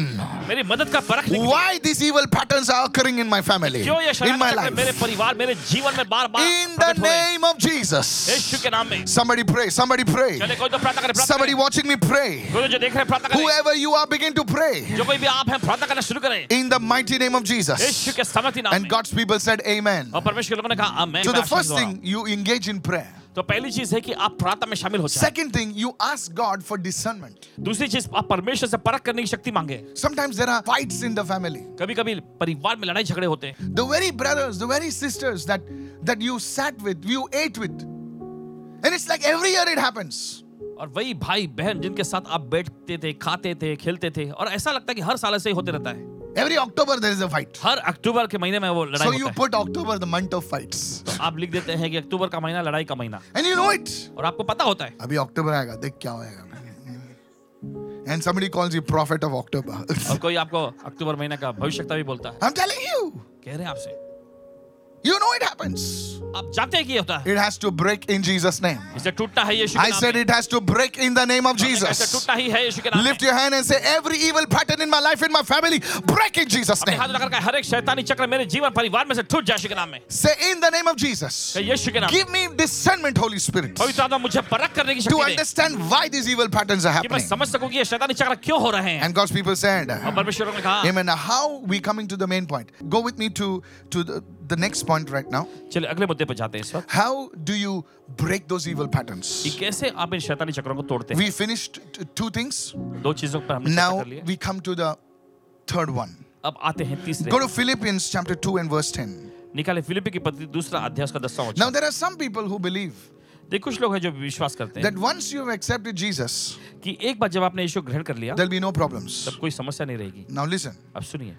मेरी मदद का परख निकले why these evil patterns are occurring in my family, क्यों ये in my शैतानी चक्र मेरे life. परिवार मेरे जीवन में बार बार In the प्रकट हो रहे हैं name of Jesus. यीशु के नाम में Somebody pray, somebody pray. चले कोई तो प्रार्थना करे प्रार्थना Somebody करे watching me pray. कोई जो देख रहे हैं प्रार्थना करे Whoever you are, begin to pray. जो कोई भी आप हैं प्रार्थना करना शुरू करें In the mighty name of Jesus. यीशु के समर्थी नाम And में God's people said, Amen. और परमेश्वर के लोगों ने कहा आमेन So मैं the first thing, you engage in prayer. तो पहली चीज़ है कि आप प्रार्थना में शामिल हो जाए Second thing, you ask God for discernment. दूसरी चीज़ आप परमेश्वर से परख करने की शक्ति मांगे Sometimes there are fights in the family. कभी कभी परिवार में लड़ाई झगड़े होते हैं The very brothers, the very sisters that that you sat with, you ate with. And it's like every year it happens. और वही भाई बहन जिनके साथ आप बैठते थे खाते थे खेलते थे और ऐसा लगता है कि हर साल ऐसे ही होते रहता है Every October there is a fight. हर अक्टूबर के महीने में वो लड़ाई So you होता put October the month of fights. तो आप लिख देते हैं कि अक्टूबर का महीना लड़ाई का महीना And you know it. और आपको पता होता है अभी अक्टूबर आएगा देख क्या होएगा and somebody calls you prophet of October. और कोई आपको अक्टूबर महीने का भविष्यता भी बोलता है I'm telling you, कह रहे हैं आपसे you know it happens. आप जानते हैं कि ये होता है It has to break in Jesus' name. इसे टूटता है यीशु के I नाम said में। it has to break in the name of इसे Jesus. टूटता ही है यीशु के नाम में। Lift your hand and say, every evil pattern in my life, in my family, break in Jesus' अपने name. हाथ उठाकर कहे, हर एक शैतानी चक्र मेरे जीवन परिवार में से टूट जाए यीशु के नाम में Say, in the name of Jesus, कहे, यीशु के नाम में। give me discernment, Holy Spirit, to पवित्र आत्मा मुझे परख करने की शक्ति दे understand why these evil patterns are कि मैं happening. समझ सकूं कि ये शैतानी चक्र क्यों हो रहे हैं And God's people said, और परमेश्वर ने कहा Amen. Now, how we coming to the main point? Go with me to, to the, the next point right now. चलिए अगले मुद्दे पर जाते हैं इस वक्त How do you break those evil कि patterns? कैसे आप इन शैतानी चक्रों को तोड़ते हैं We finished two things. दो चीज़ों पर हमने Now we come to the third one. अब आते हैं तीसरे Go to Philippians chapter 2 and verse 10. निकाले फिलिपी की पत्री दूसरा अध्याय का दसवां वचन Now there are some people who believe देख कुछ लोग हैं जो विश्वास करते हैं that once you have accepted Jesus, कि एक बार जब आपने यीशु ग्रहण कर लिया there'll be no problems. तब कोई समस्या नहीं रहेगी Now listen. अब सुनिए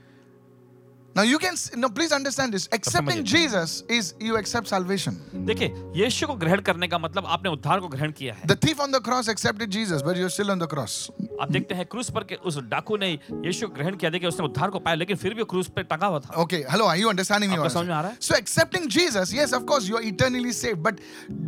Now you can s- no please understand this. Accepting Jesus is you accept salvation. देखिए यीशु को ग्रहण करने का मतलब आपने उद्धार को ग्रहण किया है The thief on the cross accepted Jesus, but you're still on the cross. आप देखते हैं क्रूस पर के उस डाकू ने यीशु को ग्रहण किया देखिए उसने उद्धार को पाया लेकिन फिर भी वो क्रूस पे टंगा हुआ था Okay, hello, are you understanding me? आपको what I'm समझ में आ रहा saying? है? So accepting Jesus, yes, of course, you're eternally saved, but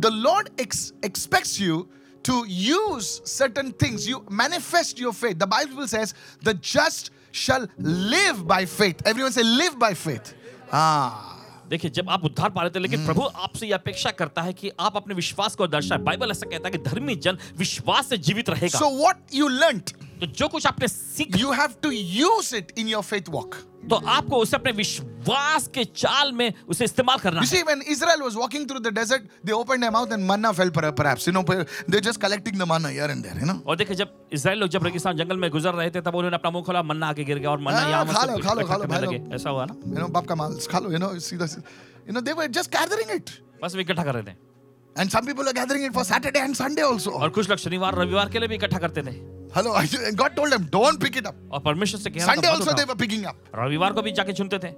the Lord ex- expects you to use certain things. You manifest your faith. The Bible says, "The just shall live by faith." Everyone say, "Live by faith." Ah. देखिए जब आप उद्धार पा रहे थे लेकिन प्रभु आपसे यह अपेक्षा करता है कि आप अपने विश्वास को दर्शाए बाइबल ऐसा कहता है कि धर्मी जन विश्वास से जीवित रहेगा सो व्हाट यू learnt, तो जो कुछ आपने सीख you have to use it in your faith walk तो आपको उसे अपने विश्वास के चाल में उसे इस्तेमाल करना you है। see, when Israel was walking through the desert, they opened their mouth and manna fell perhaps. You know, they're just collecting the manna here and there, you know. और देखिए जब इसराइल लोग जब रेगिस्तान जंगल में गुजर रहे थे तब उन्होंने अपना मुँह खोला मन्ना आके गिर गया और मन्ना हाँ, यहाँ खा लो खा लो खा लो ऐसा हुआ ना यू नो बाप का माल खा लो यू नो सीधा you know they were just gathering it बस वे इकट्ठा कर रहे थे And some people are gathering it for Saturday and Sunday also. और कुछ लोग शनिवार रविवार के लिए भी इकट्ठा करते थे Hello, and God told them, don't pick it up. और परमेश्वर से कहा Sunday also they were picking up. रविवार को भी जाके चुनते थे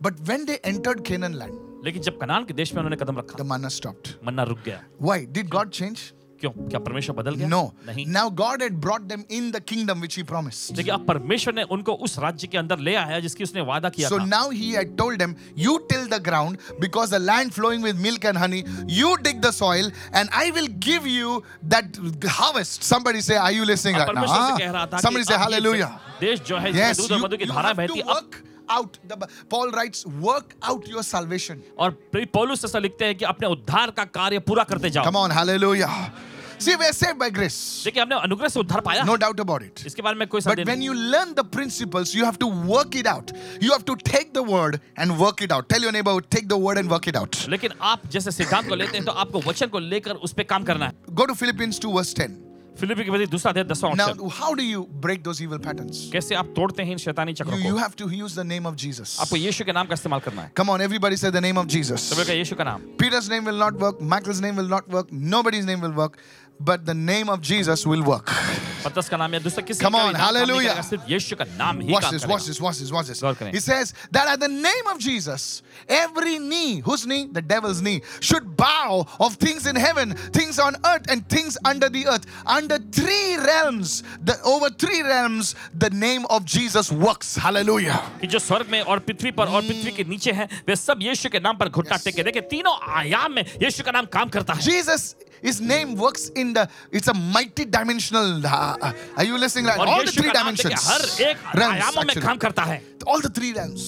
But when they entered Canaan land, लेकिन जब कनान के देश में उन्होंने कदम रखा the manna stopped. मन्ना रुक गया Why? Did God change? क्यों? क्या परमेश्वर बदल गया? नो नहीं। Now God had brought them in the kingdom which he promised देखिए अब परमेश्वर ने उनको उस राज्य के अंदर ले आया जिसकी उसने वादा किया so now he had told them you till the ground because the land flowing with milk and honey you dig the soil and I will give you that harvest somebody say are you listening right now somebody say hallelujah देश जो है दूध और मधु की धारा बहती है। Out. The, Paul writes, Work out your salvation. और पौलुस ऐसा लिखते हैं कि अपने उद्धार का कार्य पूरा करते जाओ Come on, hallelujah. See, we're saved by grace. देखिए हमने अनुग्रह से उद्धार पाया No doubt about it. इसके बारे में कोई But when you learn the principles, you have to work it out. You have to take the word and work it out. Tell your neighbor, take the word and work it out. लेकिन आप जैसे सिद्धांत को लेते हैं तो आपको वचन को लेकर उस पर काम करना है Go to Philippians 2, verse 10. Philippi की वजह दूसरा अध्याय दसवां Now, अक्षर how do you break those evil patterns? कैसे आप तोड़ते हैं इन शैतानी चक्रों You, you को have to use the name of Jesus. आपको यीशु के नाम का इस्तेमाल करना है Come on, everybody say the name of Jesus. तो बोले यीशु का नाम Peter's name will not work, Michael's name will not work, nobody's name will work, but the name of Jesus will work. पतरस का नाम या दूसरा किसी Come का भी on, नाम काम नहीं hallelujah. करेगा, सिर्फ यीशु का नाम ही Watch काम this, करेगा watch this, watch this, watch this. गौर करें। He says that at the name of Jesus, every knee, whose knee? The devil's knee, should bow of things in heaven, things on earth, and things under the earth. Under three realms, the over three realms, the name of Jesus works. Hallelujah. कि जो स्वर्ग में और पृथ्वी पर और पृथ्वी के नीचे हैं वे सब यीशु के नाम पर घुटना टेके देखिए तीनों आयाम में यीशु का नाम काम करता है Jesus, his name works in the, it's a multi-dimensional. uh, are you listening? Like और all the यीशु three का नाम देखिए dimensions. हर एक realms, आयामों में actually. काम करता है All the three realms.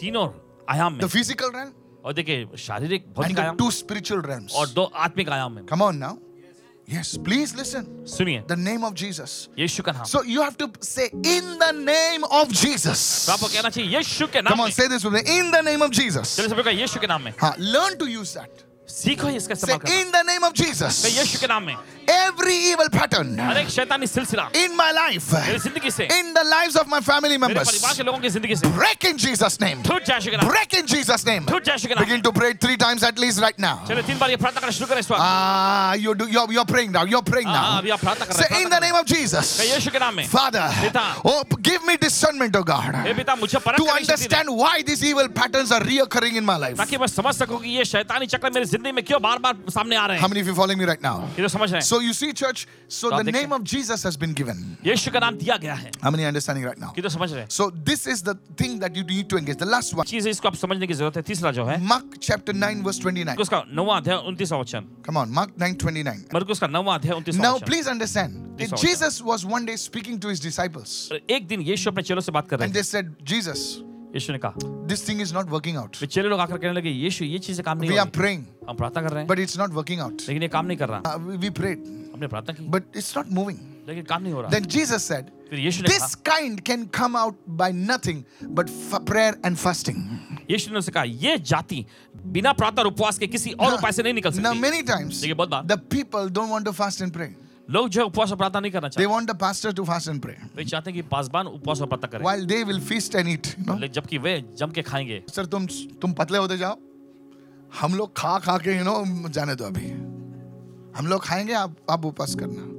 तीनों आयाम में The physical realm और देखिए शारीरिक and भौतिक the आयाम two spiritual realms. और दो आत्मिक आयाम में Come on now. Yes, please listen. सुनिए The name of Jesus. यीशु का नाम So you have to say, in the name of Jesus. तो आपको कहना चाहिए यीशु के नाम Come on, में say this with me. In the name of Jesus. चलिए सभी का यीशु के नाम में Huh, Learn to use that. सीखो इसका Say, इस्तेमाल करना in the name of तो Jesus. यीशु के नाम में Every evil pattern हर एक शैतानी सिलसिला in my life, मेरी जिंदगी से in the lives of my family मेरे members, परिवार के लोगों की जिंदगी से break in Jesus' name. टूट जाए यीशु के नाम Break in Jesus' name. टूट जाए यीशु के नाम Begin to pray three times at least right now. चलिए तीन बार ये प्रार्थना करना शुरू करें इस वक्त Ah, you do, you're, you're praying now. You're praying हाँ, now. अभी आप प्रार्थना कर रहे Say, हैं in प्रार्थना the name of Jesus. करें। यीशु के नाम में Father, पिता। oh, give me discernment, oh God, हे पिता मुझे परख to करने की शक्ति दे, understand why these evil patterns are reoccurring in my life. ताकि मैं समझ सकूं कि ये शैतानी चक्र मेरी जिंदगी में क्यों बार बार सामने आ रहे How हैं many of you following me right now? ये तो समझ रहे हैं So you see, church, so आप the देखते name of Jesus has been given. यीशु का नाम दिया गया है How many are understanding right now? कि तो समझ रहे हैं So this is the thing that you need to engage. The last one. चीज है इसको आप समझने की जरूरत है तीसरा जो है Mark chapter 9, verse 29. उसका नौवा अध्याय उनतीसवा वचन Come on, Mark 9, 29. मरकुस का नौवा अध्याय उनतीसवा Now, वचन please understand. This one. Jesus was one day speaking to his disciples, एक दिन यीशु अपने चेलों से बात कर रहे and थे they said, Jesus, यीशु ने कहा this thing is not working out फिर चेले लोग आकर कहने लगे यीशु ये चीज़ काम नहीं वी आर प्रेइंग हम प्रार्थना कर रहे हैं। But it's not working out लेकिन ये काम नहीं कर रहा। वी प्रेड हमने प्रार्थना की। बट इट्स नॉट मूविंग लेकिन काम नहीं हो रहा। देन जीसस सेड फिर यीशु ने this kind can come out by nothing but prayer and fasting Yeshu ने कहा ये जाति बिना प्रार्थना और उपवास के किसी और उपाय से नहीं निकल सकती। नाउ मेनी टाइम्स देखिए बहुत बार the people don't want to fast and pray लोग जो उपवास और प्रार्थना नहीं करना They चाहते। want the pastor to fast and pray, वे चाहते हैं कि पासबान उपवास और प्रार्थना करें। While they will feast and eat. You know? जबकि वे जम के खाएँगे। सर तुम तुम पतले होते जाओ। हम लोग खा खा के यू नो जाने दो अभी। हम लोग खाएँगे आप आप उपवास करना।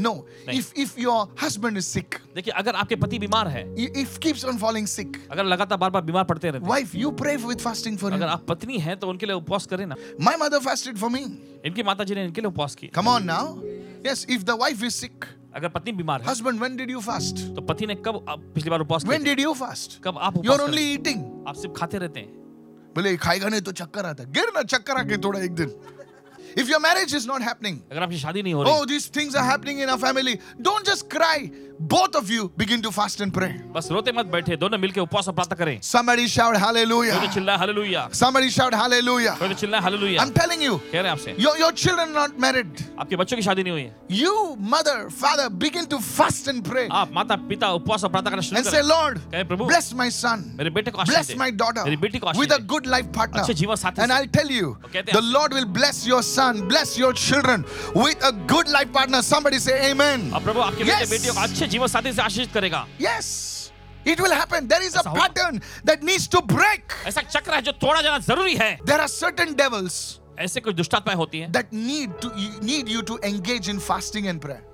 No. If if your husband is sick देखिए अगर आपके पति बीमार है if keeps on falling sick अगर लगातार बार बार बीमार पड़ते रहते wife you pray with fasting for अगर आप पत्नी हैं तो उनके लिए उपवास करें ना। My mother fasted for me इनकी माता जी ने इनके लिए उपवास किया। Come on now yes if the wife is sick. अगर पत्नी बीमार है husband when did you fast तो पति ने कब पिछली बार उपवास व्हेन किया डिड यू फास्ट कब आप यू उपवास आर only ओनली ईटिंग आप सिर्फ़ खाते रहते हैं बोले खाएगा नहीं तो चक्कर आता गिर ना चक्कर आके थोड़ा एक दिन If your marriage is not happening, अगर आपकी शादी नहीं हो रही Oh, these things are happening in our family. Don't just cry. Both of you begin to fast and pray. बस रोते मत बैठे दोनों मिलके उपवास और प्रार्थना करें Somebody shout कोई तो hallelujah. चिल्लाए हालेलुया Somebody shout hallelujah. कोई तो चिल्लाए हालेलुया I'm telling you, कह रहे हैं आपसे your, your children are not married. आपके बच्चों की शादी नहीं हुई है You, mother, father, begin to fast and pray. आप माता पिता उपवास और प्रार्थना करना शुरू And say, करें Lord, कहे प्रभु bless my son. मेरे बेटे को आशीष Bless दे my daughter मेरी बेटी को आशीष with a they good life partner. अच्छे जीवन साथी And से। I'll tell you, कहते हैं the Lord will bless your son, bless your children with a good life partner. Somebody say amen. अब प्रभु आपके बेटे Yes. बेटियों को अच्छे जीवन साथी से आशीष करेगा। Yes it will happen there is a pattern that needs to break ऐसा चक्र है जो थोड़ा जाना ज़रूरी है। देयर आर सर्टेन डेविल्स ऐसे कुछ दुष्टात्माएँ होती हैं। That need to need you to engage in fasting and prayer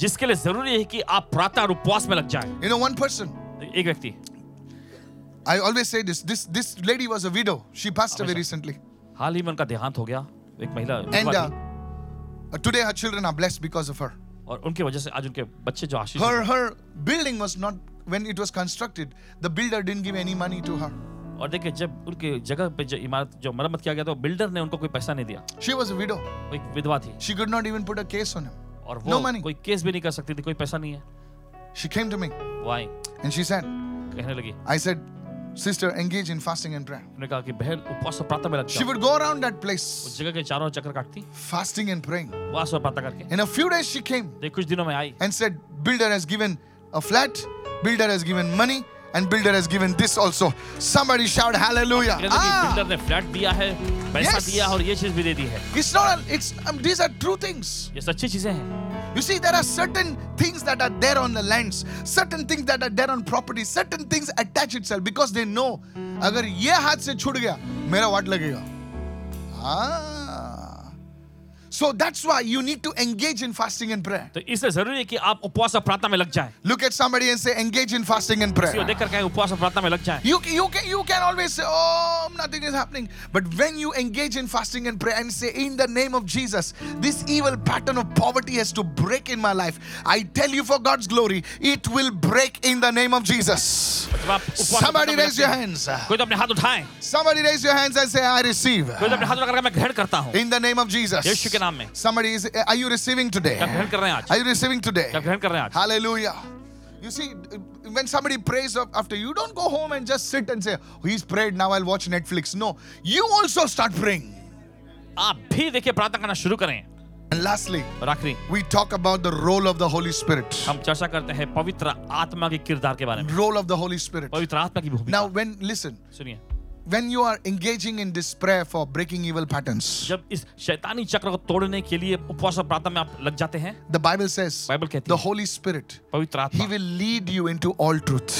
जिसके लिए ज़रूरी है कि आप प्रातः और उपवास में लग जाएँ। यू नो वन पर्सन एक व्यक्ति। I always say this. This this lady was a widow. She passed away recently. हाल ही में उनका देहांत हो गया। एक महिला and today her children are blessed because of her और उनके वजह से आज उनके बच्चे जो आशीष her her building was not when it was constructed the builder didn't give any money to her और देखिए जब उनके जगह पे जो इमारत जो मरम्मत किया गया तो बिल्डर ने उनको कोई पैसा नहीं दिया। शी वाज अ विडो एक विधवा थी। She could not even put a case on him और वो no कोई केस भी नहीं कर सकती थी कोई पैसा नहीं है। She came to me why and she said कहने लगी I said sister, engage in fasting and prayer. उन्होंने कहा कि बहन उपवास और प्रार्थना में लग She जाओ would go around that उस place जगह के चारों ओर चक्कर काटती fasting and praying. उपवास और प्रार्थना करके In a few days, she came तो कुछ दिनों में आई and said, Builder has given a flat, builder has given money, and builder has given this also. Somebody shout hallelujah. कहने लगी Ah, बिल्डर ने फ्लैट दिया है पैसा Yes. दिया और ये चीज भी दे दी है it's not, a, it's, um, these are true things. ये सच्ची चीजें हैं You see, there are certain things that are there on the lands, certain things that are there on property, certain things attach itself because they know अगर ये हाथ से छूट गया मेरा वाट लगेगा ah So that's why you need to engage in fasting and prayer. तो इसलिए जरूरी है कि आप उपवास और प्रार्थना में लग जाएं Look at somebody and say, engage in fasting and किसी को prayer. देखकर कहें उपवास और प्रार्थना में लग जाएं You, you, can, you can always say, oh, nothing is happening. But when you engage in fasting and prayer and say, in the name of Jesus, this evil pattern of poverty has to break in my life. I tell you for God's glory, it will break in the name of Jesus. जब आप उपवास और Somebody प्रार्थना में raise लगते your हैं, hands. कोई तो अपने हाथ उठाएं Somebody raise your hands and say, I receive. कोई तो अपने हाथ उठाकर मैं ग्रहण करता हूं In the name of Jesus. यीशु के नाम में Somebody is, are you receiving today? क्या ग्रहण कर रहे हैं आज Are you receiving today? क्या ग्रहण कर रहे हैं आज Hallelujah. You see, when somebody prays af- after you, don't go home and just sit and say, oh, He's prayed, now I'll watch Netflix. No, you also start praying. आप भी देखिए प्रार्थना करना शुरू करें And lastly, और आखिरी we talk about the role of the Holy Spirit. हम चर्चा करते हैं पवित्र आत्मा के किरदार के बारे में Role of the Holy Spirit. पवित्र आत्मा की Now, when, listen, सुनिए when you are engaging in this prayer for breaking evil patterns, जब इस शैतानी चक्र को तोड़ने के लिए उपवास और प्रार्थना में आप लग जाते हैं the Bible says, बाइबल कहती the है Holy Spirit, पवित्र He आत्मा will lead you into all truth.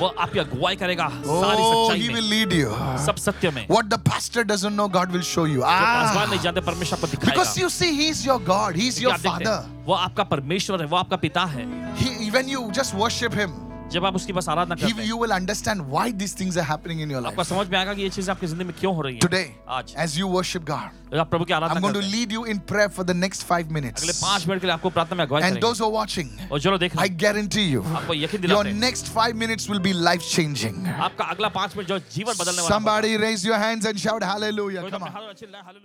वो आपकी अगुवाई करेगा सारी Oh, सच्चाई He will में lead you. सब सत्य में What the pastor doesn't know, God will show you. जो Ah. पासवान नहीं जानते परमेश्वर आपको दिखाएगा Because you see, He's your God, He's क्योंकि your आप देखते Father. हैं, वो आपका परमेश्वर है वो आपका पिता है He, when you just worship Him, जब आप उसकी बस आराधना करते हैं। You will understand why this things are happening in your life आपको समझ में आएगा कि ये चीज़ें आपकी ज़िंदगी में क्यों हो रही हैं। टुडे आज। एज यू वर्शिप गॉड आप प्रभु की आराधना करते हैं I am going to lead you in prayer for the next 5 minutes अगले 5 मिनट के लिए आपको प्रार्थना में अगुवाई करेंगे। And those who are watching और चलो देख आई गारंटी यू आपको यकीन दिलाते हैं। Your next 5 minutes will be life changing आपका अगला 5 मिनट जो जीवन बदलने वाला है somebody raise your hands and shout hallelujah. तो come on. hallelujah